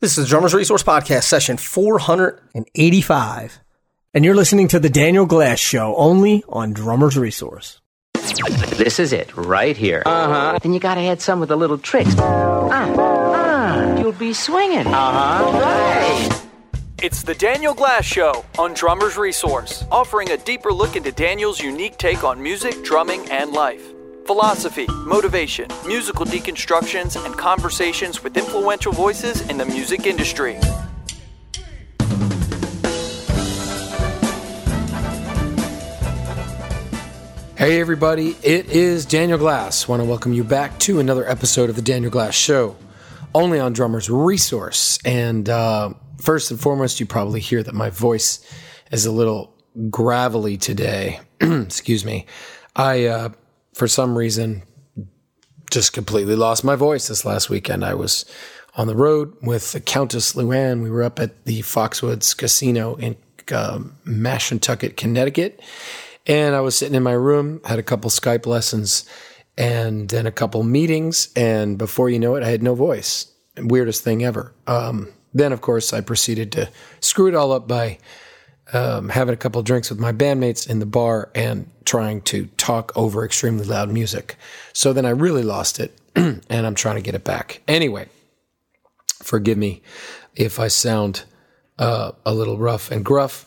This is the Drummers Resource Podcast, session 485. And you're listening to The Daniel Glass Show only on Drummers Resource. This is it, right here. Uh huh. Then you gotta add some with the little tricks. Ah, ah, you'll be swinging. Uh huh. Right. It's the Daniel Glass Show on Drummers Resource, offering a deeper look into Daniel's unique take on music, drumming, and life philosophy, motivation, musical deconstructions, and conversations with influential voices in the music industry. Hey, everybody, it is Daniel Glass. Want to welcome you back to another episode of The Daniel Glass Show, only on Drummers Resource. And uh, first and foremost, you probably hear that my voice is a little gravelly today. Excuse me. I uh, for some reason, just completely lost my voice this last weekend. I was on the road with the Countess Luann. We were up at the Foxwoods Casino in uh, Mashantucket, Connecticut. And I was sitting in my room, had a couple Skype lessons, and then a couple meetings. And before you know it, I had no voice. Weirdest thing ever. Um, then, of course, I proceeded to screw it all up by um, having a couple drinks with my bandmates in the bar and trying to talk over extremely loud music. So then I really lost it and I'm trying to get it back. Anyway, forgive me if I sound uh, a little rough and gruff.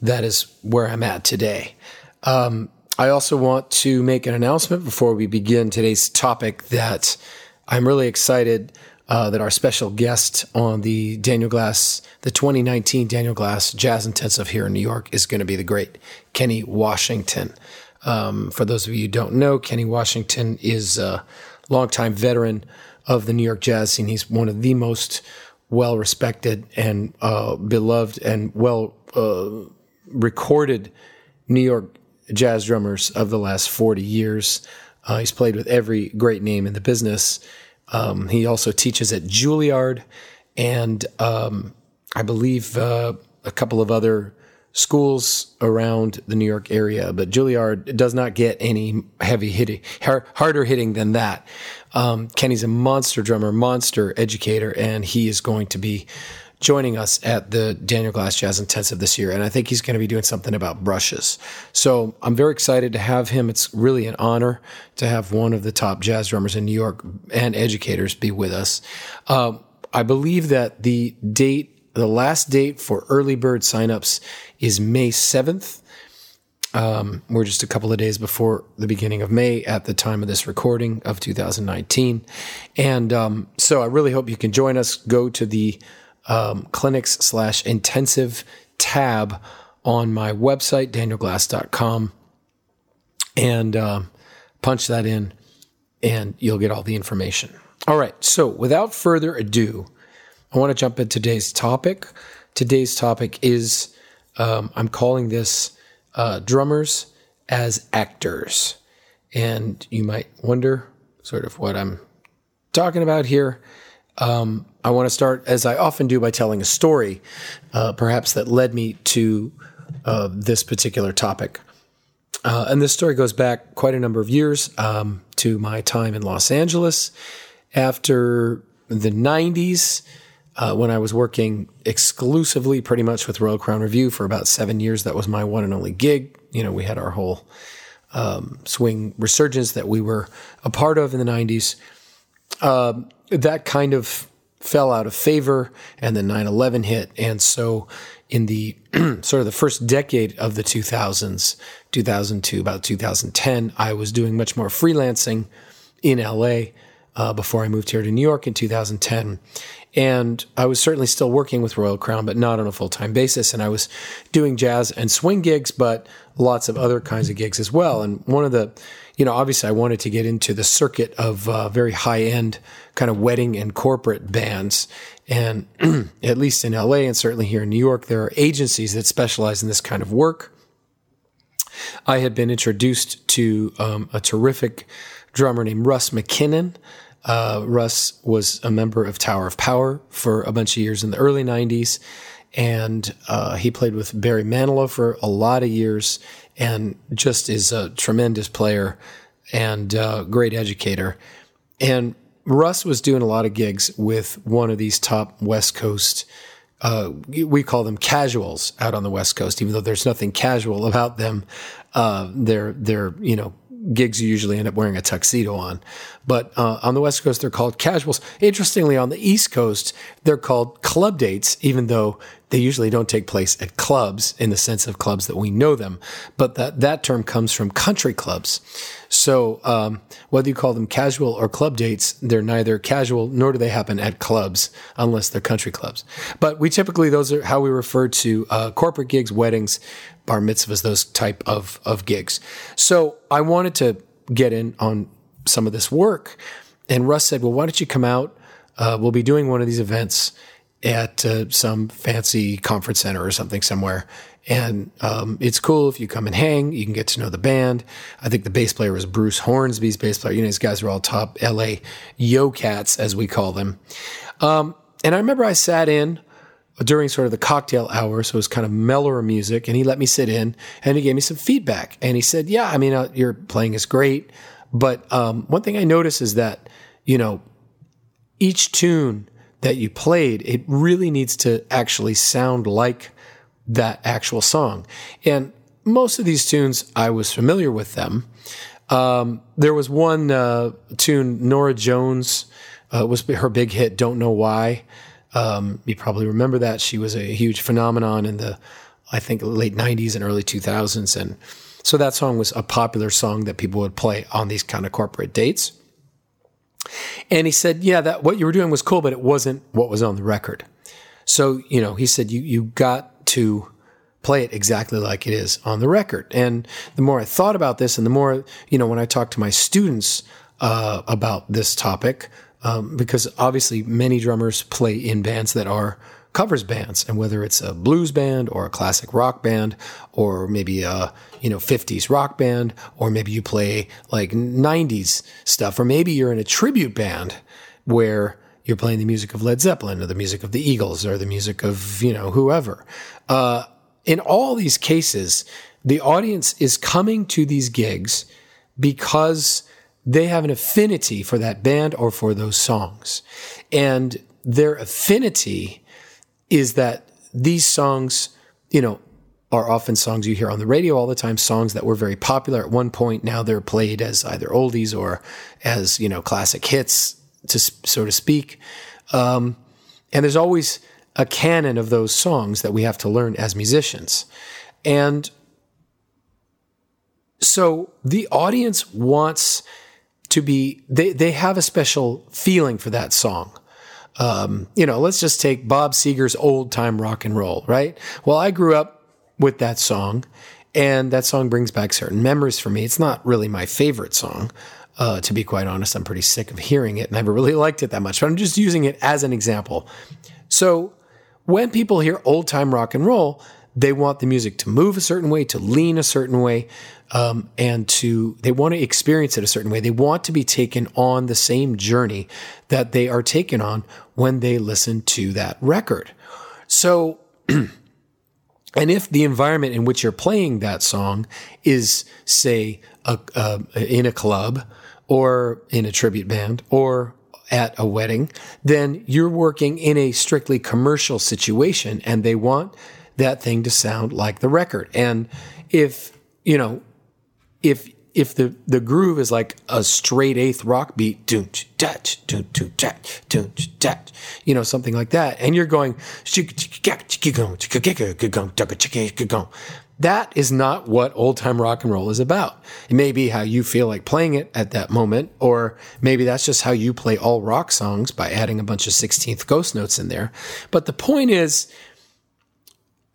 That is where I'm at today. Um, I also want to make an announcement before we begin today's topic that I'm really excited uh, that our special guest on the Daniel Glass, the 2019 Daniel Glass Jazz Intensive here in New York is going to be the great Kenny Washington. Um, for those of you who don't know, Kenny Washington is a longtime veteran of the New York jazz scene. He's one of the most well respected and uh, beloved and well uh, recorded New York jazz drummers of the last 40 years. Uh, he's played with every great name in the business. Um, he also teaches at Juilliard and um, I believe uh, a couple of other schools around the New York area, but Juilliard does not get any heavy hitting, harder hitting than that. Um, Kenny's a monster drummer, monster educator, and he is going to be joining us at the Daniel Glass Jazz Intensive this year. And I think he's going to be doing something about brushes. So I'm very excited to have him. It's really an honor to have one of the top jazz drummers in New York and educators be with us. Uh, I believe that the date, the last date for early bird signups is May 7th. Um, we're just a couple of days before the beginning of May at the time of this recording of 2019. And um, so I really hope you can join us. Go to the um, clinics slash intensive tab on my website, danielglass.com, and um, punch that in, and you'll get all the information. All right, so without further ado, I want to jump into today's topic. Today's topic is um, I'm calling this uh, drummers as actors. And you might wonder sort of what I'm talking about here. Um, I want to start, as I often do, by telling a story, uh, perhaps that led me to uh, this particular topic. Uh, and this story goes back quite a number of years um, to my time in Los Angeles. After the 90s, uh, when I was working exclusively pretty much with Royal Crown Revue for about seven years, that was my one and only gig. You know, we had our whole um, swing resurgence that we were a part of in the 90s. Um, that kind of fell out of favor and then 9-11 hit. And so in the sort of the first decade of the 2000s 2002 about 2010 i was doing much more freelancing in la uh, before i moved here to new york in 2010 and i was certainly still working with royal crown but not on a full-time basis. And i was doing jazz and swing gigs but lots of other kinds of gigs as well. And one of the you know, obviously I wanted to get into the circuit of uh, very high end kind of wedding and corporate bands. And at least in LA and certainly here in New York, there are agencies that specialize in this kind of work. I had been introduced to um, a terrific drummer named Russ McKinnon. Uh, Russ was a member of Tower of Power for a bunch of years in the early 90s. And uh, he played with Barry Manilow for a lot of years and just is a tremendous player and uh, great educator. And Russ was doing a lot of gigs with one of these top West Coast. Uh, we call them casuals out on the West Coast, even though there's nothing casual about them. Uh, they're they're you know gigs you usually end up wearing a tuxedo on. But uh, on the West Coast, they're called casuals. Interestingly, on the East Coast, they're called club dates, even though they usually don't take place at clubs in the sense of clubs that we know them. But that, that term comes from country clubs. So um, whether you call them casual or club dates, they're neither casual nor do they happen at clubs unless they're country clubs. But we typically, those are how we refer to uh, corporate gigs, weddings, bar mitzvahs, those type of, of gigs. So I wanted to get in on some of this work. And Russ said, well, why don't you come out? Uh, we'll be doing one of these events at uh, some fancy conference center or something somewhere. And um, it's cool if you come and hang. You can get to know the band. I think the bass player was Bruce Hornsby's bass player. You know, these guys are all top LA yo cats, as we call them. Um, and I remember I sat in during sort of the cocktail hour, so it was kind of mellower music, and he let me sit in and he gave me some feedback. And he said, "Yeah, I mean, uh, your playing is great, but um, one thing I notice is that you know each tune that you played, it really needs to actually sound like that actual song. And most of these tunes, I was familiar with them. Um, there was one uh, tune, Norah Jones uh, was her big hit, "Don't Know Why." Um, you probably remember that. She was a huge phenomenon in the, I think, late 90s and early 2000s. And so that song was a popular song that people would play on these kind of corporate dates. And he said, Yeah, that what you were doing was cool, but it wasn't what was on the record. So, you know, he said, You, you got to play it exactly like it is on the record. And the more I thought about this, and the more, you know, when I talk to my students uh, about this topic, um, because obviously many drummers play in bands that are covers bands, and whether it's a blues band or a classic rock band, or maybe a you know 50s rock band, or maybe you play like 90s stuff, or maybe you're in a tribute band where you're playing the music of Led Zeppelin or the music of the Eagles or the music of you know whoever. Uh, in all these cases, the audience is coming to these gigs because they have an affinity for that band or for those songs. And their affinity is that these songs, you know, are often songs you hear on the radio all the time, songs that were very popular at one point. Now they're played as either oldies or as, you know, classic hits, to so to speak. Um, and there's always a canon of those songs that we have to learn as musicians. And so the audience wants to be they they have a special feeling for that song. Um, you know, let's just take Bob Seger's old time rock and roll, right? Well, I grew up with that song, and that song brings back certain memories for me. It's not really my favorite song. Uh, to be quite honest, I'm pretty sick of hearing it. Never really liked it that much, but I'm just using it as an example. So when people hear old time rock and roll, they want the music to move a certain way, to lean a certain way, um, and to they want to experience it a certain way. They want to be taken on the same journey that they are taken on when they listen to that record. So, and if the environment in which you're playing that song is, say, a, in a club or in a tribute band or at a wedding, then you're working in a strictly commercial situation and they want that thing to sound like the record. And if, you know, if if the, the groove is like a straight eighth rock beat, you know, something like that, and you're going, that is not what old time rock and roll is about. It may be how you feel like playing it at that moment, or maybe that's just how you play all rock songs by adding a bunch of 16th ghost notes in there. But the point is,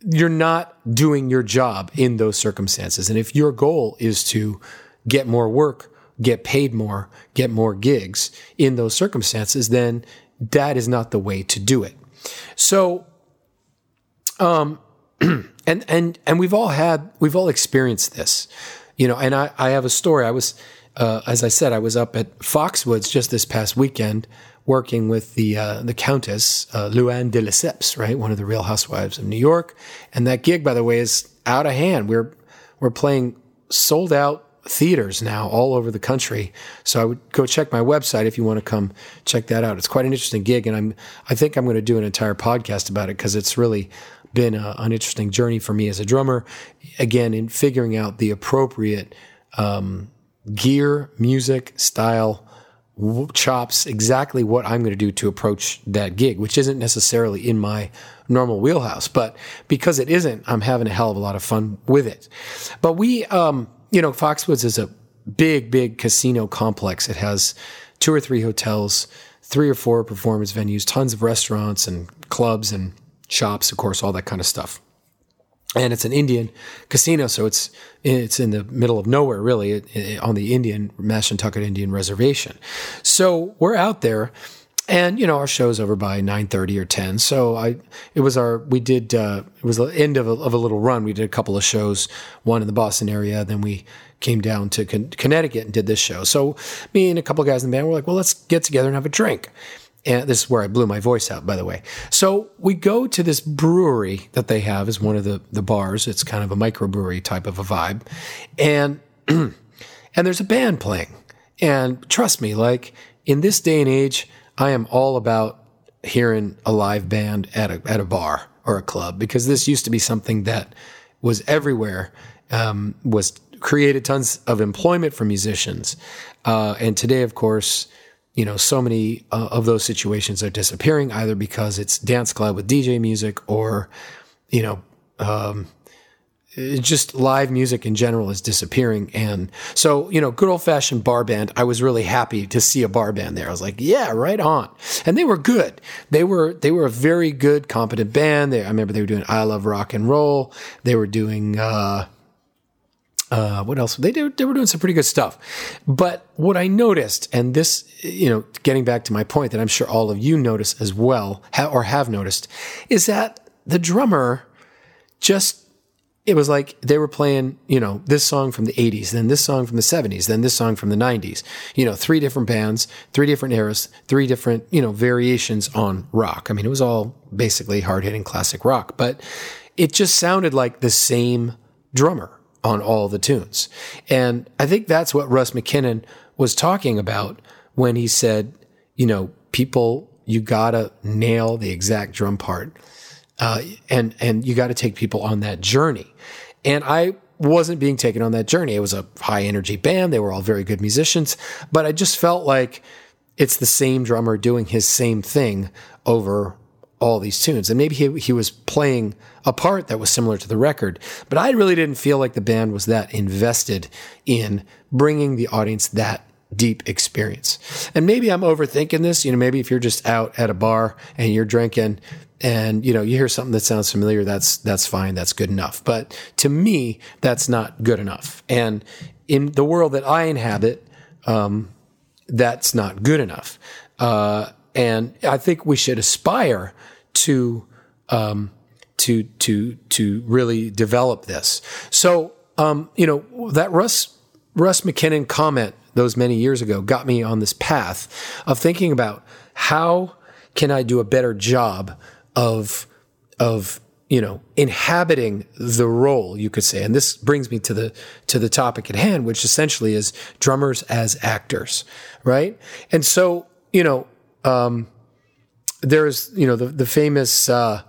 you're not doing your job in those circumstances. And if your goal is to get more work, get paid more, get more gigs in those circumstances, then that is not the way to do it. So, um, and and and we've all had we've all experienced this, you know. And I I have a story. I was, uh, as I said, I was up at Foxwoods just this past weekend working with the uh, the Countess uh, Luann de Lesseps, right, one of the Real Housewives of New York, and that gig, by the way, is out of hand. We're we're playing sold out theaters now all over the country. So I would go check my website if you want to come check that out. It's quite an interesting gig, and I'm I think I'm going to do an entire podcast about it because it's really been a, an interesting journey for me as a drummer. Again, in figuring out the appropriate um, gear, music, style, chops, exactly what I'm going to do to approach that gig, which isn't necessarily in my normal wheelhouse. But because it isn't, I'm having a hell of a lot of fun with it. But we, um, you know, Foxwoods is a big, big casino complex. It has two or three hotels, three or four performance venues, tons of restaurants and clubs and shops, of course, all that kind of stuff and it's an Indian casino, so it's it's in the middle of nowhere, really, on the Indian Mashantucket Indian Reservation. So we're out there, and you know our show's over by nine thirty or ten. So I it was our we did uh, it was the end of a, of a little run. We did a couple of shows, one in the Boston area, then we came down to Con- Connecticut and did this show. So me and a couple of guys in the band were like, well, let's get together and have a drink. And this is where I blew my voice out, by the way. So we go to this brewery that they have as one of the, the bars. It's kind of a microbrewery type of a vibe. And, and there's a band playing. And trust me, like in this day and age, I am all about hearing a live band at a, at a bar or a club because this used to be something that was everywhere, um, was created tons of employment for musicians. Uh, and today, of course, you know, so many uh, of those situations are disappearing either because it's dance club with DJ music or, you know, um, just live music in general is disappearing. And so, you know, good old fashioned bar band, I was really happy to see a bar band there. I was like, yeah, right on. And they were good. They were, they were a very good, competent band. They, I remember they were doing I Love Rock and Roll. They were doing, uh, uh, what else? They they were doing some pretty good stuff. But what I noticed, and this, you know, getting back to my point that I'm sure all of you notice as well, or have noticed, is that the drummer just, it was like they were playing, you know, this song from the 80s, then this song from the 70s, then this song from the 90s. You know, three different bands, three different eras, three different, you know, variations on rock. I mean, it was all basically hard hitting classic rock, but it just sounded like the same drummer on all the tunes. And I think that's what Russ McKinnon was talking about when he said, you know, people, you gotta nail the exact drum part. Uh, and, and you got to take people on that journey. And I wasn't being taken on that journey. It was a high energy band. They were all very good musicians, but I just felt like it's the same drummer doing his same thing over all these tunes. And maybe he, he was playing a part that was similar to the record, but I really didn't feel like the band was that invested in bringing the audience that deep experience. And maybe I'm overthinking this. You know, maybe if you're just out at a bar and you're drinking and you know you hear something that sounds familiar that's that's fine that's good enough but to me that's not good enough and in the world that i inhabit um, that's not good enough uh, and I think we should aspire to um, to to to really develop this. So um, you know that Russ Russ McKinnon comment those many years ago got me on this path of thinking about how can I do a better job of of you know inhabiting the role you could say and this brings me to the to the topic at hand which essentially is drummers as actors right and so you know um, there's you know the the famous uh,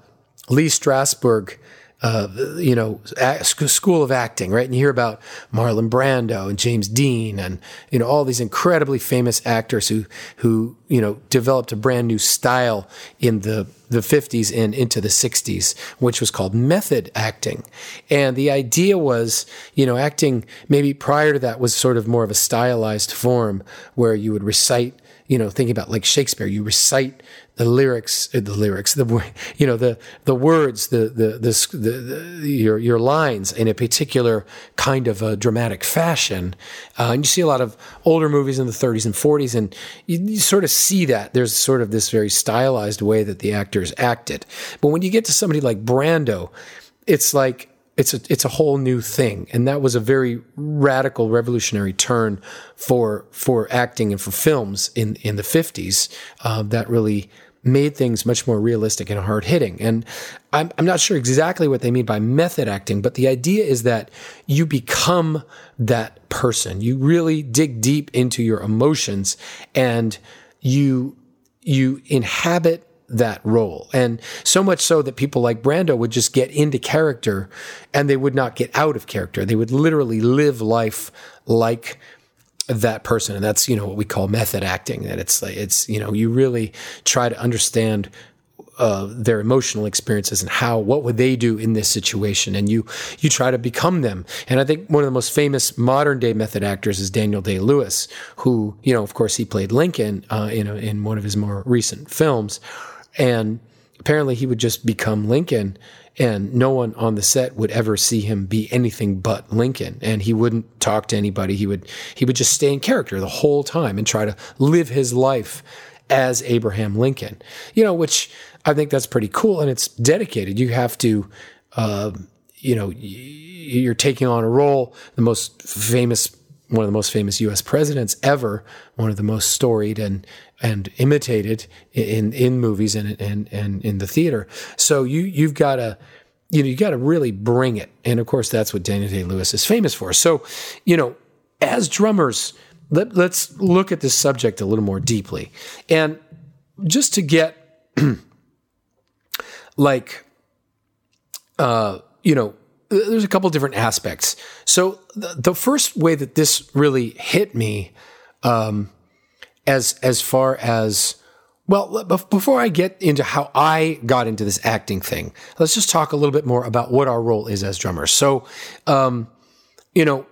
Lee Strasberg. Uh, you know, school of acting, right? And you hear about Marlon Brando and James Dean and, you know, all these incredibly famous actors who, who, you know, developed a brand new style in the, the 50s and into the 60s, which was called method acting. And the idea was, you know, acting maybe prior to that was sort of more of a stylized form where you would recite you know, thinking about like Shakespeare, you recite the lyrics, uh, the lyrics, the you know the the words, the the the, the, the your your lines in a particular kind of a dramatic fashion, uh, and you see a lot of older movies in the 30s and 40s, and you, you sort of see that there's sort of this very stylized way that the actors acted. But when you get to somebody like Brando, it's like it's a it's a whole new thing, and that was a very radical, revolutionary turn for for acting and for films in in the fifties. Uh, that really made things much more realistic and hard hitting. And I'm, I'm not sure exactly what they mean by method acting, but the idea is that you become that person. You really dig deep into your emotions and you, you inhabit that role. And so much so that people like Brando would just get into character and they would not get out of character. They would literally live life like that person and that's you know what we call method acting that it's like it's you know you really try to understand uh, their emotional experiences and how what would they do in this situation and you you try to become them and i think one of the most famous modern day method actors is daniel day lewis who you know of course he played lincoln uh, in, a, in one of his more recent films and apparently he would just become lincoln and no one on the set would ever see him be anything but Lincoln. And he wouldn't talk to anybody. He would he would just stay in character the whole time and try to live his life as Abraham Lincoln. You know which I think that's pretty cool and it's dedicated. You have to uh, you know you're taking on a role the most famous one of the most famous U.S. presidents ever, one of the most storied and and imitated in in movies and and and in the theater. So you you've got to you know you got to really bring it, and of course that's what Daniel Day Lewis is famous for. So you know, as drummers, let, let's look at this subject a little more deeply, and just to get like uh you know there's a couple different aspects. So the, the, first way that this really hit me, um, as as far as well, before I get into how I got into this acting thing, let's just talk a little bit more about what our role is as drummers. So, um, you know,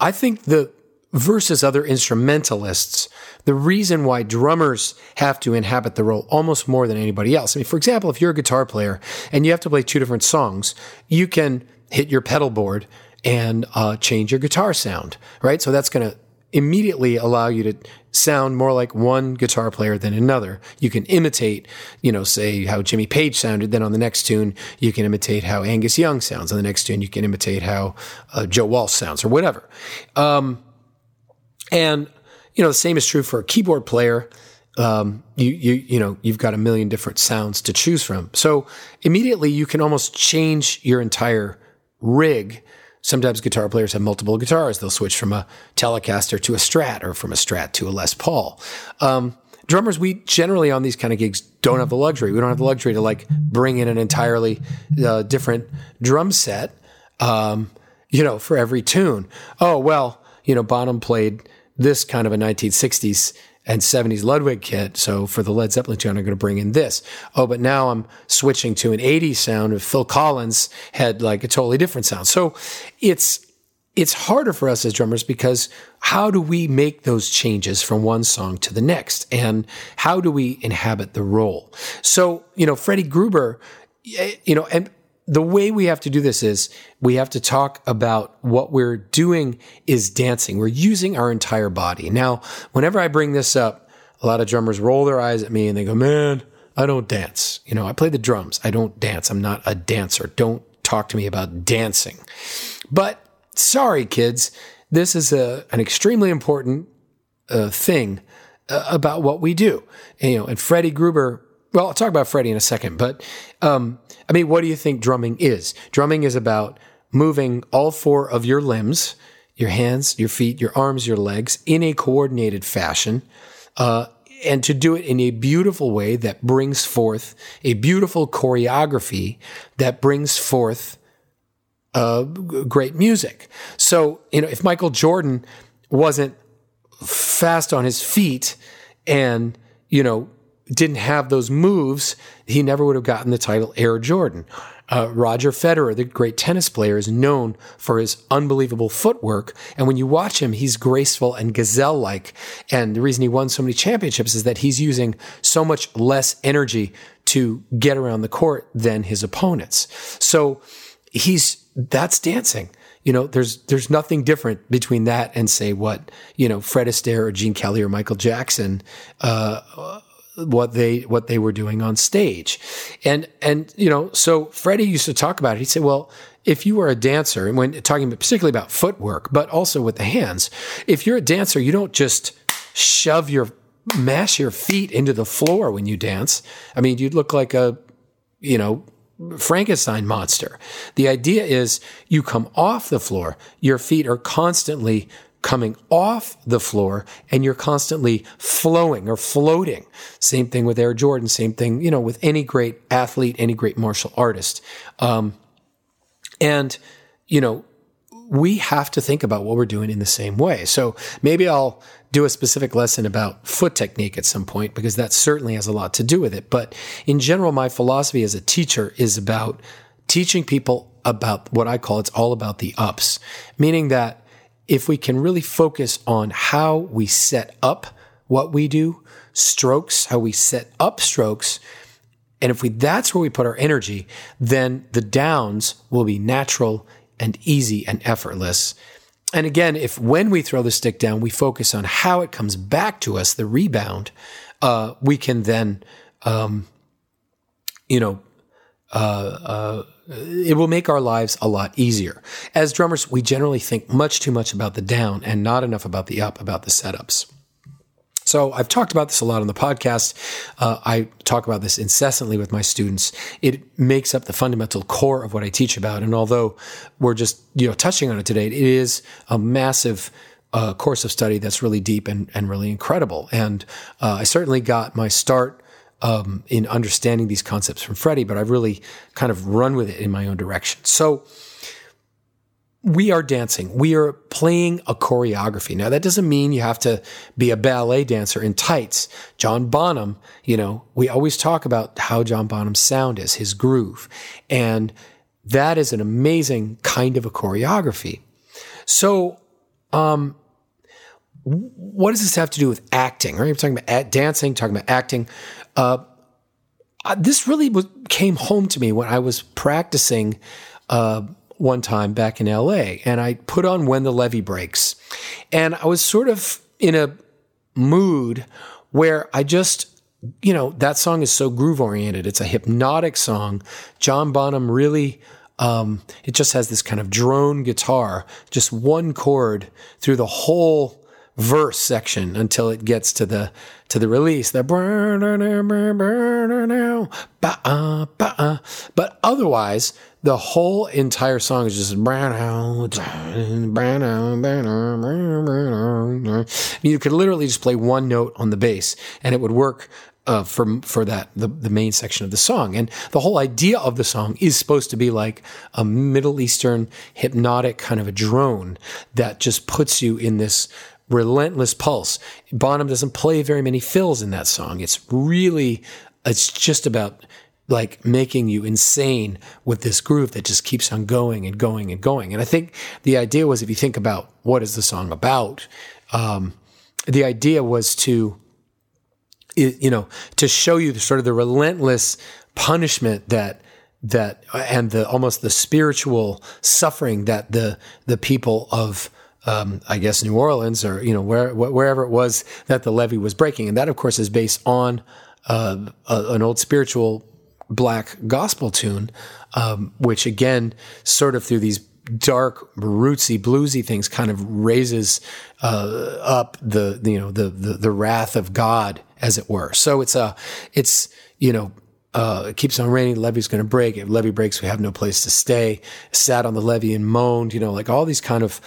I think the versus other instrumentalists, the reason why drummers have to inhabit the role almost more than anybody else. I mean, for example, if you're a guitar player and you have to play two different songs, you can hit your pedal board and uh, change your guitar sound, right? So that's going to immediately allow you to sound more like one guitar player than another. You can imitate, you know, say how Jimmy Page sounded. Then on the next tune, you can imitate how Angus Young sounds. On the next tune, you can imitate how uh, Joe Walsh sounds or whatever. Um, and you know, the same is true for a keyboard player. Um, you you you know, you've got a million different sounds to choose from. So immediately, you can almost change your entire rig. Sometimes guitar players have multiple guitars. They'll switch from a Telecaster to a Strat or from a Strat to a Les Paul. Um, drummers, we generally on these kind of gigs don't have the luxury. We don't have the luxury to like bring in an entirely uh, different drum set, um, you know, for every tune. Oh, well, you know, Bonham played this kind of a 1960s and 70s Ludwig kit. So for the Led Zeppelin tune, I'm going to bring in this. Oh, but now I'm switching to an 80s sound of Phil Collins had like a totally different sound. So it's, it's harder for us as drummers because how do we make those changes from one song to the next? And how do we inhabit the role? So, you know, Freddie Gruber, you know, and the way we have to do this is we have to talk about what we're doing is dancing. We're using our entire body. Now, whenever I bring this up, a lot of drummers roll their eyes at me and they go, man, I don't dance. You know, I play the drums. I don't dance. I'm not a dancer. Don't talk to me about dancing. But sorry, kids, this is a, an extremely important uh, thing uh, about what we do. And, you know, and Freddie Gruber well, I'll talk about Freddie in a second, but um, I mean, what do you think drumming is? Drumming is about moving all four of your limbs, your hands, your feet, your arms, your legs in a coordinated fashion, uh, and to do it in a beautiful way that brings forth a beautiful choreography that brings forth uh, great music. So, you know, if Michael Jordan wasn't fast on his feet and, you know, didn't have those moves, he never would have gotten the title Air Jordan. Uh, Roger Federer, the great tennis player, is known for his unbelievable footwork. And when you watch him, he's graceful and gazelle like. And the reason he won so many championships is that he's using so much less energy to get around the court than his opponents. So he's, that's dancing. You know, there's there's nothing different between that and say what you know Fred Astaire or Gene Kelly or Michael Jackson uh, what they what they were doing on stage. And and you know, so Freddie used to talk about it. He'd say, well, if you were a dancer, and when talking particularly about footwork, but also with the hands, if you're a dancer, you don't just shove your mash your feet into the floor when you dance. I mean, you'd look like a, you know, Frankenstein monster. The idea is you come off the floor, your feet are constantly coming off the floor and you're constantly flowing or floating. Same thing with Air Jordan, same thing, you know, with any great athlete, any great martial artist. Um, and, you know, we have to think about what we're doing in the same way. So maybe I'll do a specific lesson about foot technique at some point because that certainly has a lot to do with it. But in general, my philosophy as a teacher is about teaching people about what I call it's all about the ups, meaning that if we can really focus on how we set up what we do, strokes, how we set up strokes, and if we that's where we put our energy, then the downs will be natural and easy and effortless. And again, if when we throw the stick down, we focus on how it comes back to us, the rebound, uh, we can then, um, you know, uh, uh, it will make our lives a lot easier. As drummers, we generally think much too much about the down and not enough about the up, about the setups. So I've talked about this a lot on the podcast. Uh, I talk about this incessantly with my students. It makes up the fundamental core of what I teach about. And although we're just you know touching on it today, it is a massive uh, course of study that's really deep and, and really incredible. And uh, I certainly got my start um, in understanding these concepts from Freddie, but I've really kind of run with it in my own direction. So we are dancing. We are playing a choreography. Now, that doesn't mean you have to be a ballet dancer in tights. John Bonham, you know, we always talk about how John Bonham's sound is, his groove. And that is an amazing kind of a choreography. So, um, what does this have to do with acting? Right? We're talking about dancing, talking about acting. Uh, this really was, came home to me when I was practicing uh, one time back in LA and I put on When the Levee Breaks. And I was sort of in a mood where I just, you know, that song is so groove oriented. It's a hypnotic song. John Bonham really, um, it just has this kind of drone guitar, just one chord through the whole verse section until it gets to the to the release. The but otherwise, the whole entire song is just you could literally just play one note on the bass and it would work uh, for for that the, the main section of the song and the whole idea of the song is supposed to be like a middle eastern hypnotic kind of a drone that just puts you in this relentless pulse bonham doesn't play very many fills in that song it's really it's just about like making you insane with this groove that just keeps on going and going and going. And I think the idea was if you think about what is the song about, um, the idea was to, you know, to show you the sort of the relentless punishment that that and the almost the spiritual suffering that the the people of um, I guess New Orleans or you know where wherever it was that the levee was breaking, and that of course is based on uh, a, an old spiritual black gospel tune, um, which again, sort of through these dark, rootsy, bluesy things, kind of raises uh, up the you know the, the the wrath of God, as it were. So it's a it's you know uh, it keeps on raining. The levee's going to break. If levee breaks, we have no place to stay. Sat on the levee and moaned. You know, like all these kind of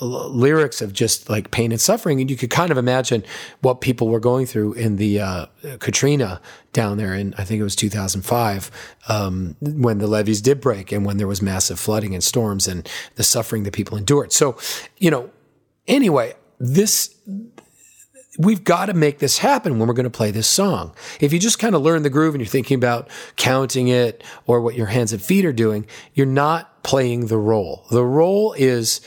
lyrics of just like pain and suffering. And you could kind of imagine what people were going through in the uh, Katrina down there in, I think it was 2005, um, when the levees did break and when there was massive flooding and storms and the suffering that people endured. So, you know, anyway, this, we've got to make this happen when we're going to play this song. If you just kind of learn the groove and you're thinking about counting it or what your hands and feet are doing, you're not playing the role. The role is,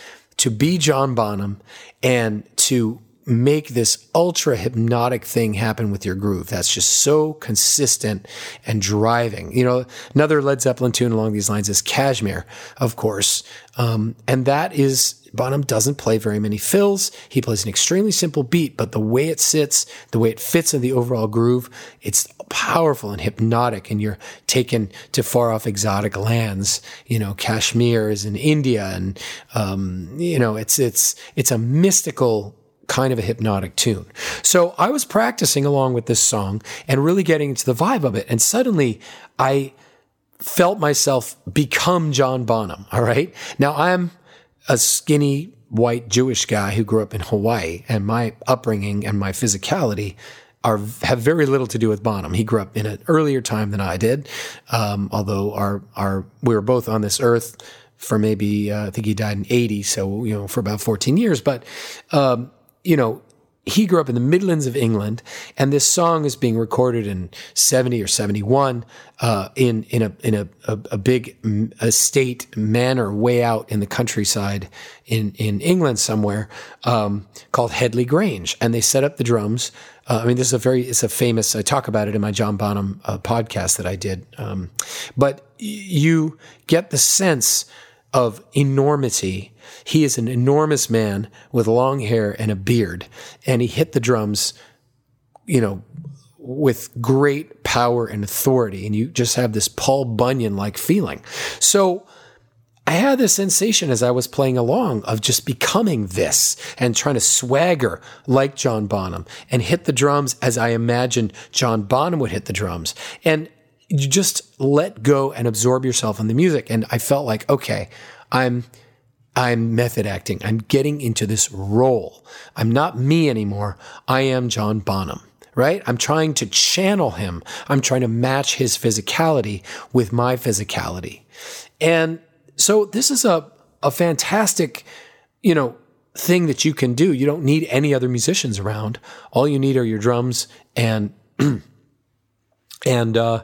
to be John Bonham and to make this ultra hypnotic thing happen with your groove. That's just so consistent and driving. You know, another Led Zeppelin tune along these lines is Kashmir, of course. Um, and that is, Bonham doesn't play very many fills. He plays an extremely simple beat, but the way it sits, the way it fits in the overall groove, it's powerful and hypnotic and you're taken to far off exotic lands. You know, Kashmir is in India and, um, you know, it's, it's, it's a mystical kind of a hypnotic tune. So I was practicing along with this song and really getting into the vibe of it. And suddenly I felt myself become John Bonham. All right. Now I'm a skinny white Jewish guy who grew up in Hawaii and my upbringing and my physicality are have very little to do with Bonham. He grew up in an earlier time than I did, um, although our our we were both on this earth for maybe uh, I think he died in eighty, so you know for about fourteen years. But um, you know he grew up in the Midlands of England, and this song is being recorded in seventy or seventy one uh, in in a in a, a, a big estate manor way out in the countryside in in England somewhere um, called Headley Grange, and they set up the drums. Uh, I mean, this is a very it's a famous. I talk about it in my John Bonham uh, podcast that I did, um, but you get the sense of enormity he is an enormous man with long hair and a beard, and he hit the drums, you know, with great power and authority. And you just have this Paul Bunyan like feeling. So, I had this sensation as I was playing along of just becoming this and trying to swagger like John Bonham and hit the drums as I imagined John Bonham would hit the drums. And you just let go and absorb yourself in the music. And I felt like, okay, I'm I'm method acting. I'm getting into this role. I'm not me anymore. I am John Bonham, right? I'm trying to channel him. I'm trying to match his physicality with my physicality. And so this is a, a fantastic, you know, thing that you can do. You don't need any other musicians around. All you need are your drums and, and, uh,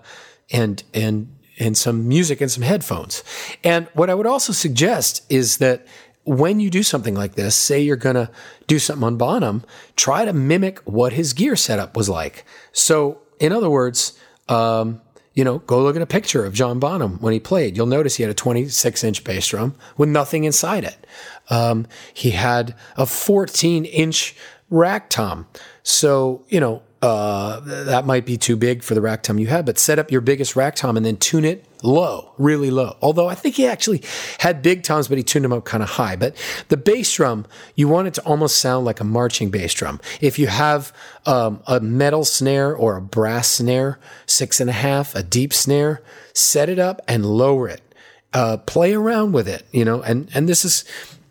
and, and, and some music and some headphones. And what I would also suggest is that when you do something like this, say you're going to do something on Bonham, try to mimic what his gear setup was like. So, in other words, um, you know, go look at a picture of John Bonham when he played. You'll notice he had a 26 inch bass drum with nothing inside it. Um, he had a 14 inch rack tom. So, you know, uh, that might be too big for the rack tom you have, but set up your biggest rack tom and then tune it low, really low. Although I think he actually had big toms, but he tuned them up kind of high. But the bass drum, you want it to almost sound like a marching bass drum. If you have um, a metal snare or a brass snare, six and a half, a deep snare, set it up and lower it. Uh, play around with it, you know, and, and this is,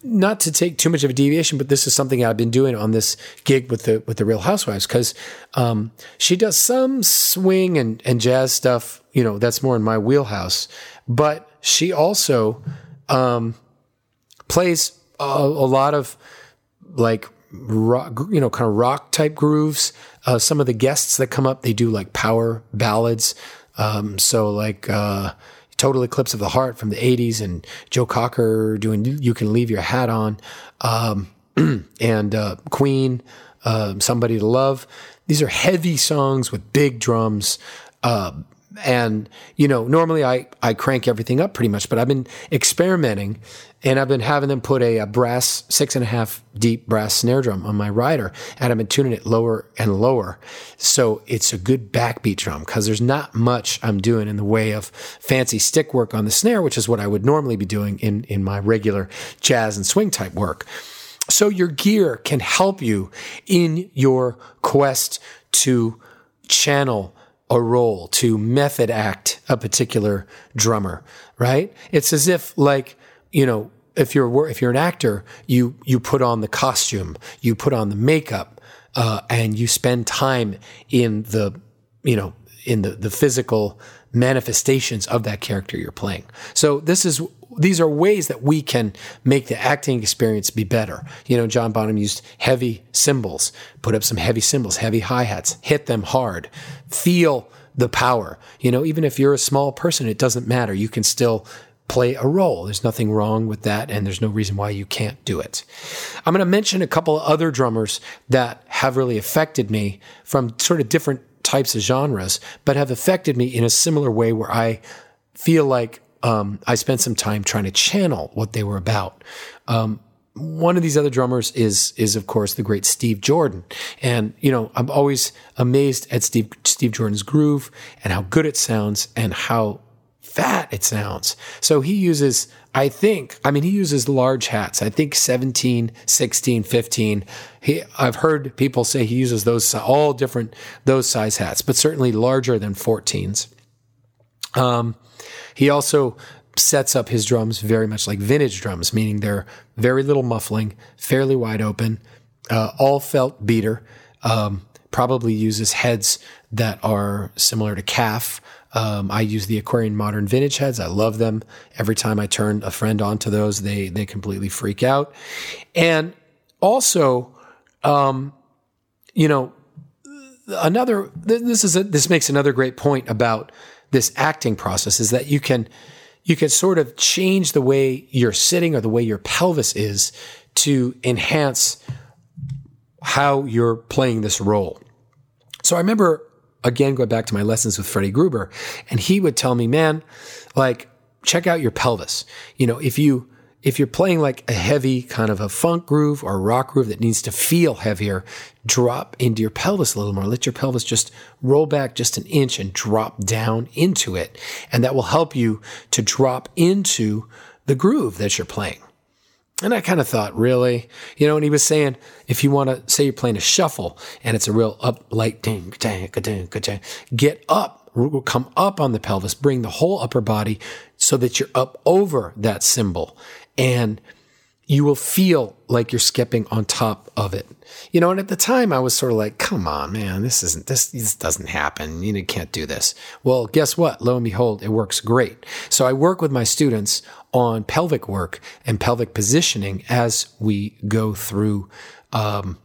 not to take too much of a deviation, but this is something I've been doing on this gig with the with the Real Housewives because um, she does some swing and and jazz stuff. You know, that's more in my wheelhouse. But she also um, plays a, a, lot of like rock, you know, kind of rock type grooves. Uh, some of the guests that come up, they do like power ballads. Um, so like. Uh, Total Eclipse of the Heart from the 80s and Joe Cocker doing You Can Leave Your Hat On, um, and uh, Queen, uh, Somebody to Love. These are heavy songs with big drums. Uh, and, you know, normally I, I crank everything up pretty much, but I've been experimenting and I've been having them put a, a, brass six and a half deep brass snare drum on my rider, and I've been tuning it lower and lower. So it's a good backbeat drum because there's not much I'm doing in the way of fancy stick work on the snare, which is what I would normally be doing in, in my regular jazz and swing type work. So your gear can help you in your quest to channel a role, to method act a particular drummer, right? It's as if like, you know, if you're if you're an actor, you you put on the costume, you put on the makeup, uh, and you spend time in the you know in the the physical manifestations of that character you're playing. So this is these are ways that we can make the acting experience be better. You know, John Bonham used heavy cymbals, put up some heavy cymbals, heavy hi hats, hit them hard, feel the power. You know, even if you're a small person, it doesn't matter. You can still play a role. There's nothing wrong with that, and there's no reason why you can't do it. I'm going to mention a couple of other drummers that have really affected me from sort of different types of genres, but have affected me in a similar way where I feel like um, I spent some time trying to channel what they were about. Um, one of these other drummers is is of course the great Steve Jordan, and you know I'm always amazed at Steve Steve Jordan's groove and how good it sounds and how fat it sounds. So he uses, I think, I mean, he uses large hats. I think 17, 16, 15. He, I've heard people say he uses those, all different, those size hats, but certainly larger than 14s. Um, he also sets up his drums very much like vintage drums, meaning they're very little muffling, fairly wide open, uh, all felt beater. Um, probably uses heads that are similar to calf. Um, I use the Aquarian Modern Vintage heads. I love them. Every time I turn a friend onto those, they they completely freak out. And also, um, you know, another this is a, this makes another great point about this acting process is that you can you can sort of change the way you're sitting or the way your pelvis is to enhance how you're playing this role. So I remember again going back to my lessons with Freddie Gruber, and he would tell me, man, like check out your pelvis. You know, if you if you're playing like a heavy kind of a funk groove or rock groove that needs to feel heavier, drop into your pelvis a little more. Let your pelvis just roll back just an inch and drop down into it. And that will help you to drop into the groove that you're playing. And I kind of thought, really? You know, and he was saying, if you want to say you're playing a shuffle and it's a real up, light, ding, ding, ding, ding, get up, come up on the pelvis, bring the whole upper body so that you're up over that cymbal and you will feel like you're skipping on top of it. You know, and at the time I was sort of like, come on, man, this isn't, this, this doesn't happen. You can't do this. Well, guess what? Lo and behold, it works great. So I work with my students on pelvic work and pelvic positioning as we go through, um,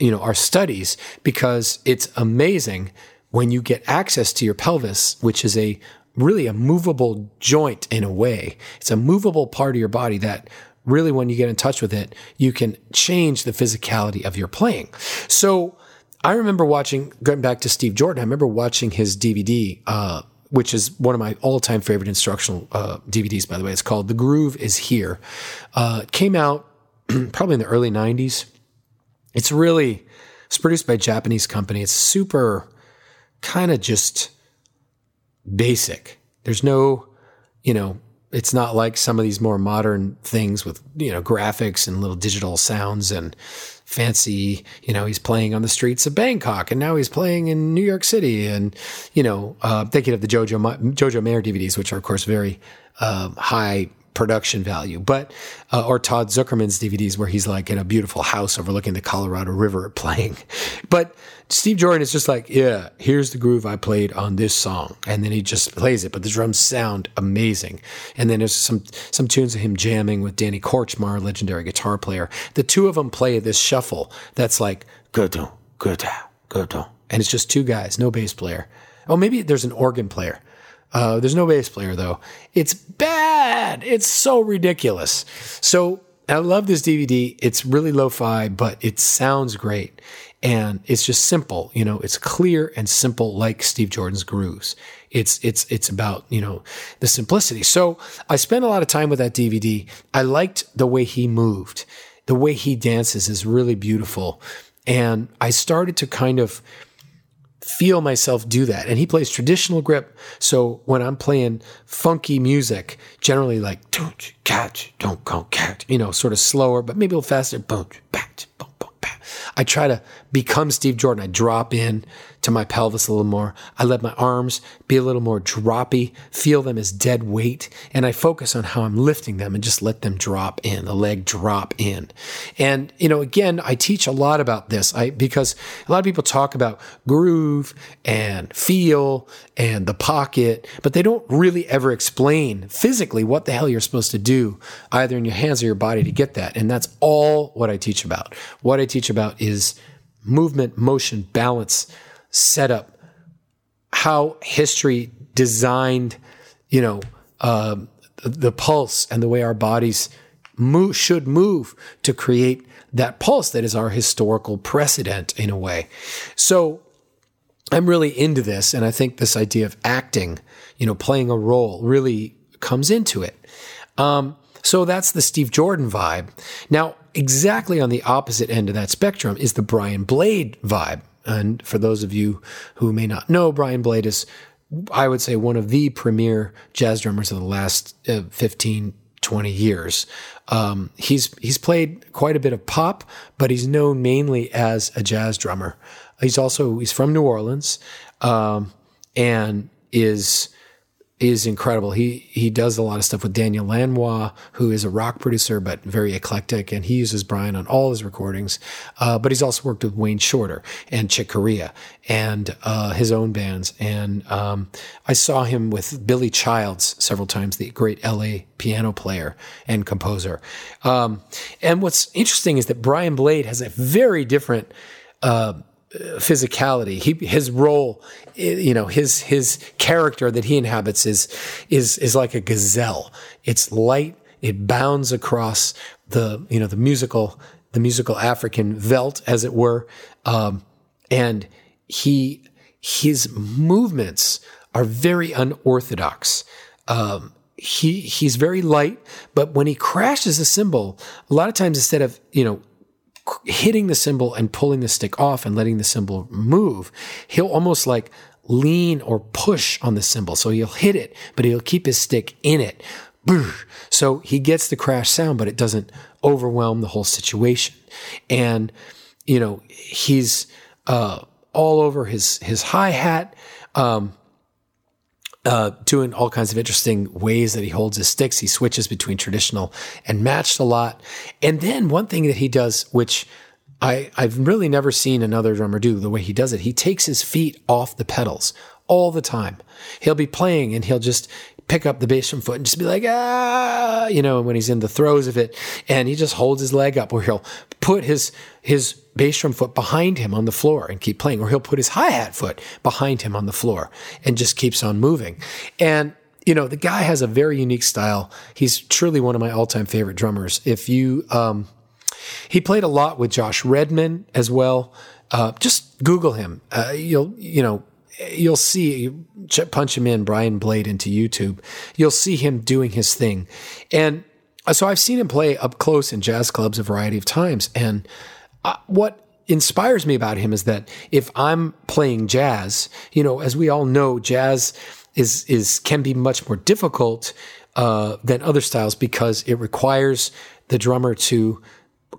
you know, our studies because it's amazing when you get access to your pelvis, which is a really a movable joint in a way. It's a movable part of your body that really, when you get in touch with it, you can change the physicality of your playing. So I remember watching, going back to Steve Jordan, I remember watching his DVD, uh, which is one of my all-time favorite instructional uh, DVDs, by the way. It's called "The Groove Is Here." Uh, it came out probably in the early '90s. It's really it's produced by a Japanese company. It's super kind of just basic. There's no, you know, it's not like some of these more modern things with you know graphics and little digital sounds and fancy you know he's playing on the streets of bangkok and now he's playing in new york city and you know uh, thinking of the jojo jojo mayer dvds which are of course very uh, high production value, but uh, or Todd Sucherman's DVDs where he's like in a beautiful house overlooking the Colorado River playing. But Steve Jordan is just like, yeah, here's the groove I played on this song, and then he just plays it. But the drums sound amazing, and then there's some some tunes of him jamming with Danny Kortchmar, legendary guitar player. The two of them play this shuffle that's like good, good, good, and it's just two guys, no bass player. Oh, maybe there's an organ player. Uh, there's no bass player though. It's bad. It's so ridiculous. So I love this DVD. It's really lo-fi, but it sounds great. And it's just simple, you know, it's clear and simple like Steve Jordan's grooves. It's, it's, it's about, you know, the simplicity. So I spent a lot of time with that DVD. I liked the way he moved. The way he dances is really beautiful. And I started to kind of, feel myself do that. And he plays traditional grip. So when I'm playing funky music, generally like, don't catch, don't go catch, you know, sort of slower, but maybe a little faster, boom, back, boom, boom, back. I try to become Steve Jordan. I drop in to my pelvis a little more. I let my arms be a little more droppy, feel them as dead weight, and I focus on how I'm lifting them and just let them drop in, the leg drop in. And, you know, again, I teach a lot about this I, because a lot of people talk about groove and feel and the pocket, but they don't really ever explain physically what the hell you're supposed to do either in your hands or your body to get that. And that's all what I teach about. What I teach about is movement, motion, balance, setup, how history designed, you know, uh, the, the pulse and the way our bodies move, should move to create that pulse that is our historical precedent in a way. So I'm really into this. And I think this idea of acting, you know, playing a role really comes into it. Um, so that's the Steve Jordan vibe. Now, exactly on the opposite end of that spectrum is the Brian Blade vibe. And for those of you who may not know, Brian Blade is I would say, one of the premier jazz drummers of the last uh, 15, 20 years. Um, he's he's played quite a bit of pop, but he's known mainly as a jazz drummer. He's also he's from New Orleans, um, and is is incredible. He he does a lot of stuff with Daniel Lanois, who is a rock producer but very eclectic, and he uses Brian on all his recordings. Uh, but he's also worked with Wayne Shorter and Chick Corea and uh, his own bands. And um, I saw him with Billy Childs several times, the great LA piano player and composer. Um, and what's interesting is that Brian Blade has a very different. Uh, physicality. He his role, you know, his his character that he inhabits is is is like a gazelle. It's light. It bounds across the you know the musical the musical African veldt, as it were, um, and he his movements are very unorthodox. Um, he he's very light, but when he crashes a cymbal, a lot of times instead of you know hitting the cymbal and pulling the stick off and letting the cymbal move, he'll almost like lean or push on the cymbal. So he'll hit it, but he'll keep his stick in it. So he gets the crash sound, but it doesn't overwhelm the whole situation. And, you know, he's uh, all over his, his hi hat. Um, uh, doing all kinds of interesting ways that he holds his sticks. He switches between traditional and matched a lot. And then one thing that he does, which I, I've really never seen another drummer do the way he does it, he takes his feet off the pedals all the time. He'll be playing and he'll just pick up the bass drum foot and just be like, ah, you know, when he's in the throes of it. And he just holds his leg up or he'll put his, his bass drum foot behind him on the floor and keep playing, or he'll put his hi hat foot behind him on the floor and just keeps on moving. And you know, the guy has a very unique style. He's truly one of my all time favorite drummers. If you, um, he played a lot with Josh Redman as well. Uh, just Google him. Uh, you'll, you know, you'll see, punch him in, Brian Blade into YouTube. You'll see him doing his thing. And uh, so I've seen him play up close in jazz clubs a variety of times. And uh, what inspires me about him is that if I'm playing jazz, you know, as we all know, jazz is, is, can be much more difficult, uh, than other styles because it requires the drummer to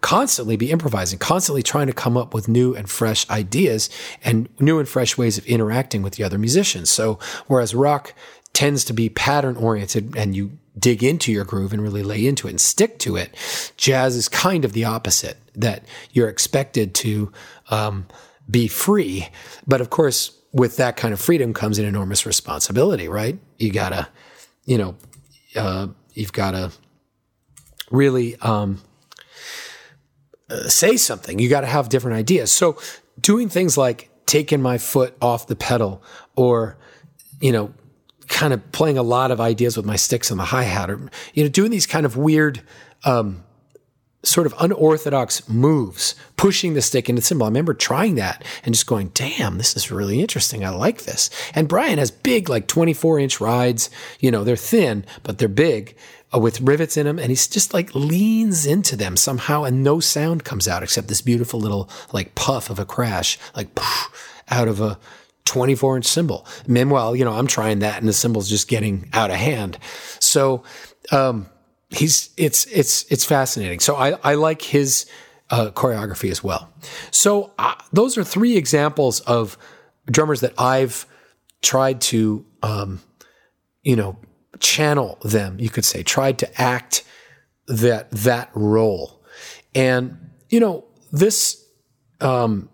constantly be improvising, constantly trying to come up with new and fresh ideas and new and fresh ways of interacting with the other musicians. So, whereas rock tends to be pattern oriented and you dig into your groove and really lay into it and stick to it, jazz is kind of the opposite, that you're expected to um, be free. But of course, with that kind of freedom comes an enormous responsibility, right? You gotta, you know, uh, you've gotta really, um, say something. You got to have different ideas. So doing things like taking my foot off the pedal or, you know, kind of playing a lot of ideas with my sticks on the hi hat or, you know, doing these kind of weird, um, sort of unorthodox moves, pushing the stick into the cymbal. I remember trying that and just going, damn, this is really interesting. I like this. And Brian has big, like 24 inch rides. You know, they're thin, but they're big uh, with rivets in them. And he's just like leans into them somehow and no sound comes out except this beautiful little like puff of a crash, like poof, out of a 24 inch cymbal. Meanwhile, you know, I'm trying that and the cymbal's just getting out of hand. So, um, he's it's it's it's fascinating. So I I like his uh, choreography as well. So uh, those are three examples of drummers that I've tried to um, you know channel them. You could say tried to act that that role, and you know this um,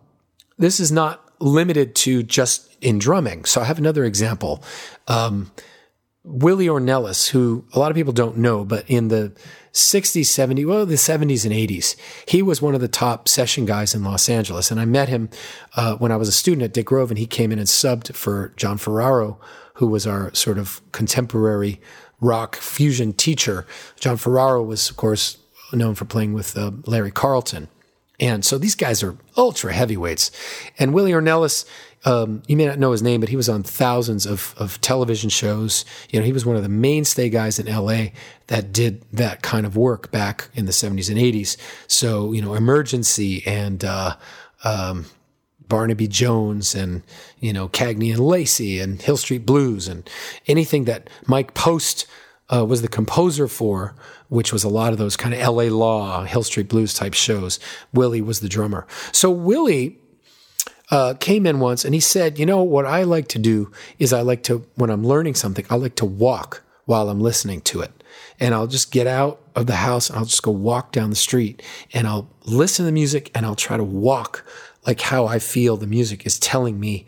this is not limited to just in drumming. So I have another example. Um, Willie Ornelas, who a lot of people don't know, but in the 60s, 70s, well, the 70s and 80s, he was one of the top session guys in Los Angeles. And I met him uh, when I was a student at Dick Grove, and he came in and subbed for John Ferraro, who was our sort of contemporary rock fusion teacher. John Ferraro was, of course, known for playing with uh, Larry Carlton. And so these guys are ultra heavyweights. And Willie Ornelas um, you may not know his name, but he was on thousands of, of television shows. You know, he was one of the mainstay guys in LA that did that kind of work back in the 70s and 80s. So, you know, Emergency and, uh, um, Barnaby Jones and, you know, Cagney and Lacey and Hill Street Blues and anything that Mike Post uh, was the composer for, which was a lot of those kind of LA Law, Hill Street Blues type shows. Willie was the drummer. So Willie uh, came in once and he said, You know, what I like to do is I like to, when I'm learning something, I like to walk while I'm listening to it. And I'll just get out of the house and I'll just go walk down the street and I'll listen to the music and I'll try to walk like how I feel the music is telling me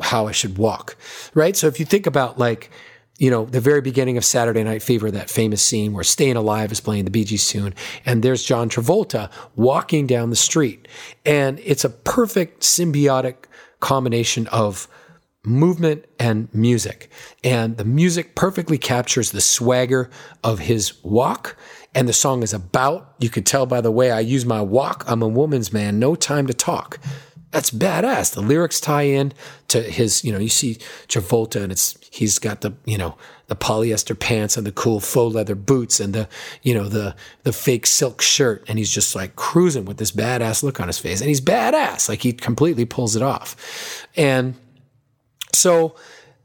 how I should walk. Right. So if you think about like, you know, the very beginning of Saturday Night Fever, that famous scene where Staying Alive is playing the Bee Gees tune, and there's John Travolta walking down the street. And it's a perfect symbiotic combination of movement and music. And the music perfectly captures the swagger of his walk. And the song is about, you could tell by the way I use my walk, I'm a woman's man, no time to talk that's badass. The lyrics tie in to his, you know, you see Travolta and it's, he's got the, you know, the polyester pants and the cool faux leather boots and the, you know, the, the fake silk shirt. And he's just like cruising with this badass look on his face. And he's badass. Like he completely pulls it off. And so,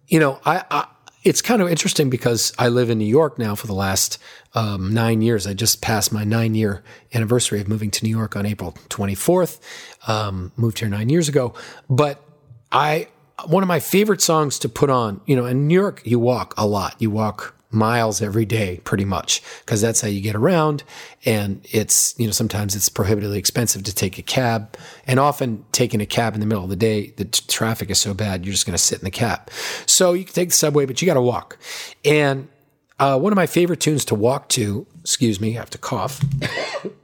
you know, I, I it's kind of interesting because I live in New York now for the last um, nine years. I just passed my nine year anniversary of moving to New York on April 24th. Um, moved here nine years ago. But I, one of my favorite songs to put on, you know, in New York, you walk a lot. You walk miles every day, pretty much, because that's how you get around. And it's, you know, sometimes it's prohibitively expensive to take a cab. And often taking a cab in the middle of the day, the t- traffic is so bad, you're just going to sit in the cab. So you can take the subway, but you got to walk. And uh, one of my favorite tunes to walk to, excuse me, I have to cough,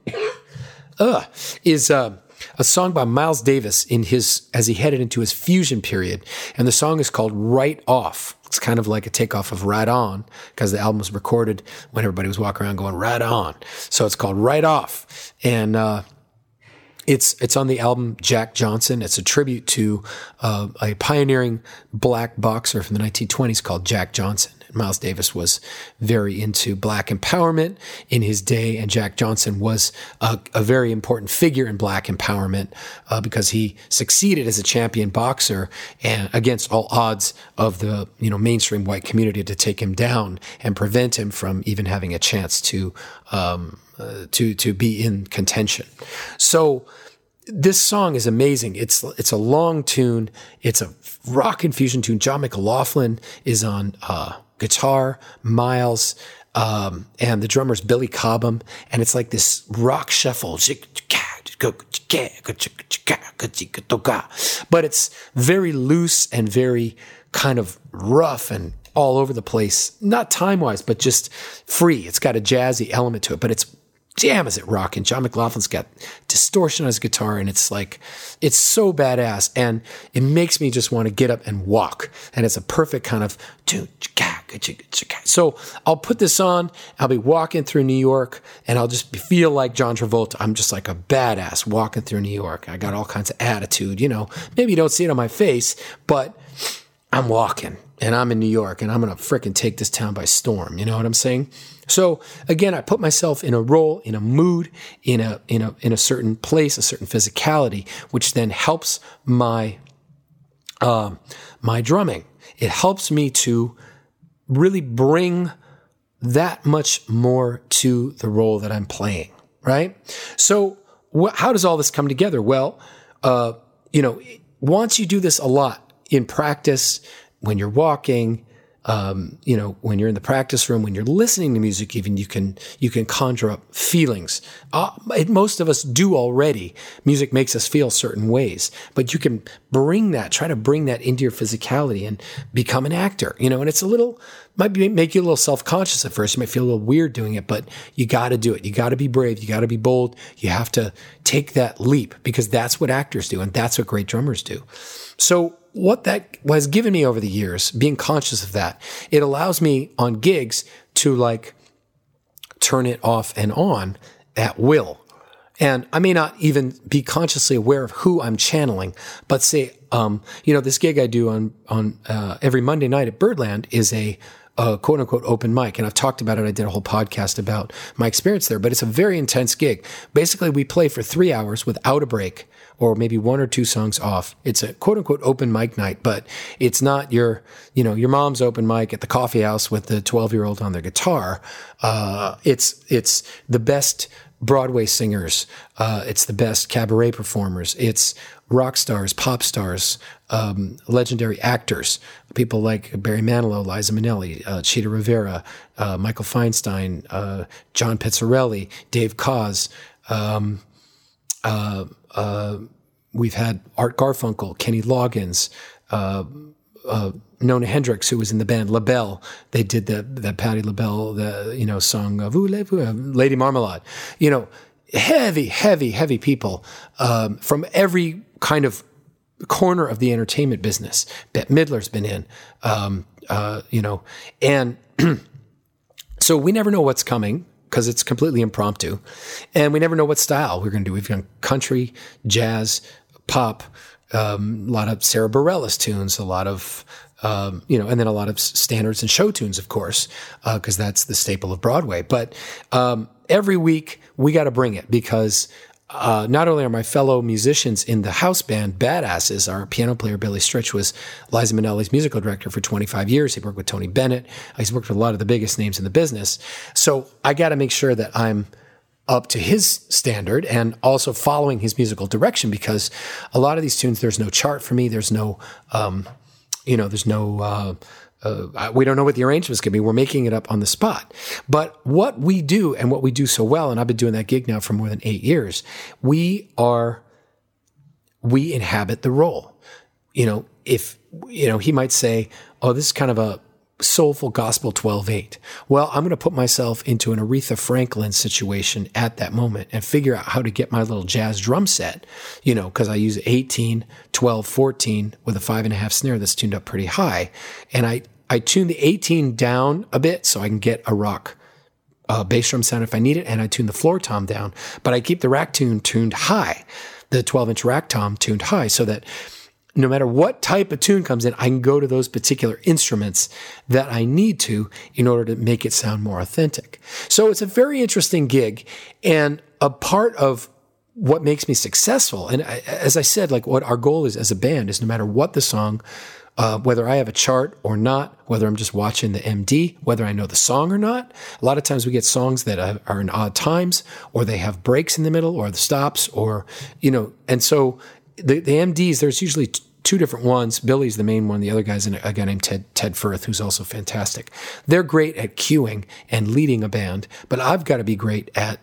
uh, is uh, a song by Miles Davis in his as he headed into his fusion period, and the song is called "Right Off." It's kind of like a takeoff of Right On because the album was recorded when everybody was walking around going Right On. So it's called Right Off. And, uh, it's it's on the album Jack Johnson. It's a tribute to uh, a pioneering black boxer from the 1920s called Jack Johnson. Miles Davis was very into black empowerment in his day, and Jack Johnson was a, a very important figure in black empowerment uh, because he succeeded as a champion boxer and against all odds of the you know mainstream white community to take him down and prevent him from even having a chance to um, uh, to to be in contention. So this song is amazing. It's it's a long tune. It's a rock infusion tune. John McLaughlin is on uh, guitar, Miles, um, and the drummer's Billy Cobham, and it's like this rock shuffle. But it's very loose and very kind of rough and all over the place. Not time wise, but just free. It's got a jazzy element to it, but it's damn, is it rocking? John McLaughlin's got distortion on his guitar, and it's like, it's so badass. And it makes me just want to get up and walk. And it's a perfect kind of, so I'll put this on. I'll be walking through New York, and I'll just feel like John Travolta. I'm just like a badass walking through New York. I got all kinds of attitude, you know. Maybe you don't see it on my face, but I'm walking and I'm in New York and I'm going to fricking take this town by storm. You know what I'm saying? So again, I put myself in a role, in a mood, in a, in a, in a certain place, a certain physicality, which then helps my, uh, my drumming. It helps me to really bring that much more to the role that I'm playing. Right. So wh- how does all this come together? Well, uh, you know, once you do this a lot in practice, when you're walking, um, you know, when you're in the practice room, when you're listening to music, even you can you can conjure up feelings. Uh, most of us do already. Music makes us feel certain ways, but you can bring that, try to bring that into your physicality and become an actor. You know, and it's a little might be, make you a little self conscious at first. You might feel a little weird doing it, but you got to do it. You got to be brave. You got to be bold. You have to take that leap because that's what actors do, and that's what great drummers do. So what that has given me over the years, being conscious of that, it allows me on gigs to like turn it off and on at will. And I may not even be consciously aware of who I'm channeling, but say, um, you know, this gig I do on on uh, every Monday night at Birdland is a a quote unquote open mic. And I've talked about it. I did a whole podcast about my experience there, but it's a very intense gig. Basically, we play for three hours without a break or maybe one or two songs off. It's a quote unquote open mic night, but it's not your, you know, your mom's open mic at the coffee house with the 12 year old on their guitar. Uh, it's, it's the best Broadway singers. Uh, it's the best cabaret performers. It's rock stars, pop stars, um, legendary actors, people like Barry Manilow, Liza Minnelli, uh, Chita Rivera, uh, Michael Feinstein, uh, John Pizzarelli, Dave Koz. Um, uh, uh, we've had Art Garfunkel, Kenny Loggins, uh, Nona Hendryx, who was in the band LaBelle. They did the that Patti LaBelle, the you know song of Lady Marmalade. You know, heavy, heavy, heavy people um, from every kind of corner of the entertainment business. Bette Midler's been in, um, uh, you know, and so we never know what's coming because it's completely impromptu, and we never know what style we're going to do. We've done country, jazz, pop, um, a lot of Sara Bareilles tunes, a lot of um, you know, and then a lot of standards and show tunes, of course, because uh, that's the staple of Broadway. But um, every week we got to bring it because uh, not only are my fellow musicians in the house band badasses, our piano player Billy Stritch was Liza Minnelli's musical director for 25 years. He worked with Tony Bennett. He's worked with a lot of the biggest names in the business. So I got to make sure that I'm up to his standard and also following his musical direction because a lot of these tunes, there's no chart for me. There's no, um, you know, there's no, uh, uh, we don't know what the arrangement's to be. We're making it up on the spot. But what we do and what we do so well, and I've been doing that gig now for more than eight years, we are, we inhabit the role. You know, if, you know, he might say, oh, this is kind of a soulful gospel 12-8. Well, I'm going to put myself into an Aretha Franklin situation at that moment and figure out how to get my little jazz drum set, you know, because I use 18, 12, 14 with a five and a half snare that's tuned up pretty high. And I, I tune the 18 down a bit so I can get a rock uh, bass drum sound if I need it. And I tune the floor tom down, but I keep the rack tune tuned high, the 12 inch rack tom tuned high so that no matter what type of tune comes in, I can go to those particular instruments that I need to in order to make it sound more authentic. So it's a very interesting gig. And a part of what makes me successful, and as I said, like what our goal is as a band is no matter what the song, uh, whether I have a chart or not, whether I'm just watching the MD, whether I know the song or not. A lot of times we get songs that are in odd times, or they have breaks in the middle, or the stops, or you know. And so the, the MDs, there's usually two different ones. Billy's the main one. The other guy's a guy named Ted Ted Firth, who's also fantastic. They're great at cueing and leading a band, but I've got to be great at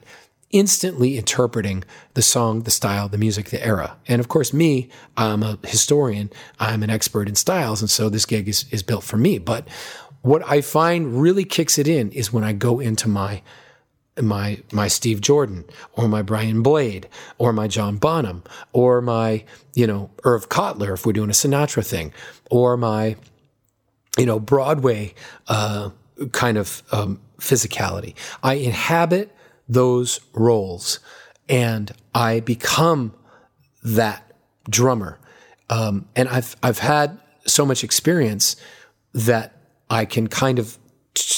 instantly interpreting the song, the style, the music, the era. And of course, me, I'm a historian. I'm an expert in styles, and so this gig is is built for me. But what I find really kicks it in is when I go into my my my Steve Jordan or my Brian Blade or my John Bonham or my you know Irv Cottler if we're doing a Sinatra thing or my you know Broadway uh, kind of um, physicality. I inhabit those roles and I become that drummer. Um, and I've I've had so much experience that I can kind of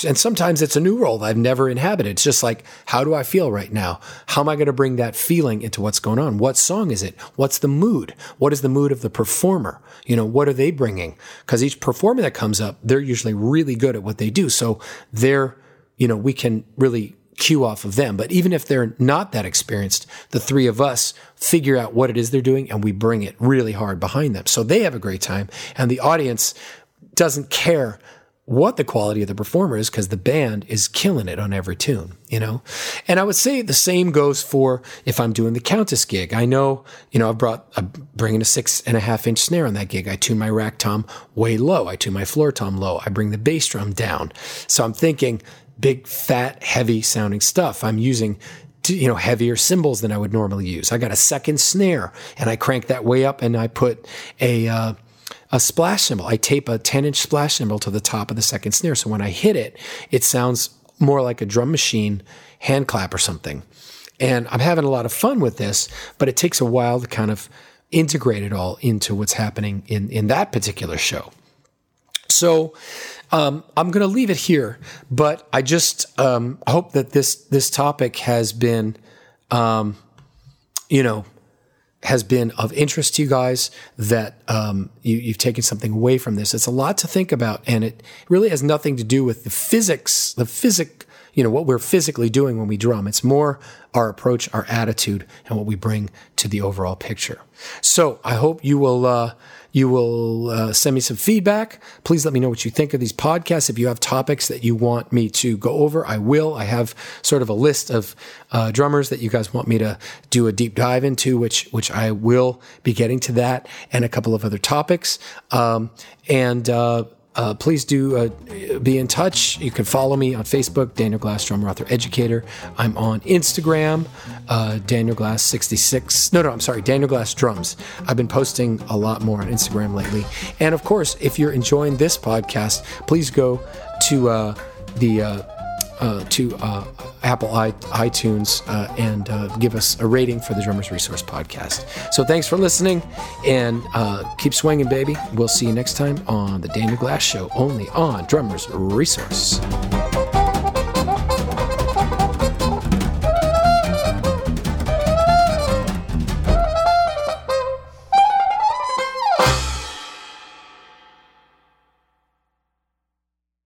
and sometimes it's a new role I've never inhabited. It's just like, how do I feel right now? How am I going to bring that feeling into what's going on? What song is it? What's the mood? What is the mood of the performer? You know, what are they bringing? Because each performer that comes up, they're usually really good at what they do. So they're, you know, we can really cue off of them. But even if they're not that experienced, the three of us figure out what it is they're doing and we bring it really hard behind them. So they have a great time and the audience doesn't care what the quality of the performer is because the band is killing it on every tune, you know? And I would say the same goes for if I'm doing the Countess gig. I know, you know, I've brought, I'm bringing a six and a half inch snare on that gig. I tune my rack tom way low. I tune my floor tom low. I bring the bass drum down. So I'm thinking big, fat, heavy sounding stuff. I'm using you know, heavier cymbals than I would normally use. I got a second snare and I crank that way up and I put a, uh, a splash cymbal. I tape a 10 inch splash cymbal to the top of the second snare. So when I hit it, it sounds more like a drum machine hand clap or something. And I'm having a lot of fun with this, but it takes a while to kind of integrate it all into what's happening in, in that particular show. So um, I'm going to leave it here, but I just um, hope that this this topic has been, um, you know, has been of interest to you guys, that um, you, you've taken something away from this. It's a lot to think about, and it really has nothing to do with the physics, the physic, you know, what we're physically doing when we drum. It's more our approach, our attitude, and what we bring to the overall picture. So I hope you will. Uh, you will uh, send me some feedback. Please let me know what you think of these podcasts. If you have topics that you want me to go over, I will. I have sort of a list of uh, drummers that you guys want me to do a deep dive into, which which I will be getting to that, and a couple of other topics. Um, and uh, uh, please do uh, be in touch. You can follow me on Facebook, Daniel Glass, drummer, author, educator. I'm on Instagram, uh, Daniel Glass 66. No, no, I'm sorry, Daniel Glass Drums. I've been posting a lot more on Instagram lately. And of course, if you're enjoying this podcast, please go to uh, the uh, to uh, Apple I- iTunes uh, and uh, give us a rating for the Drummers Resource podcast. So thanks for listening and uh, keep swinging, baby. We'll see you next time on the Daniel Glass Show, only on Drummers Resource.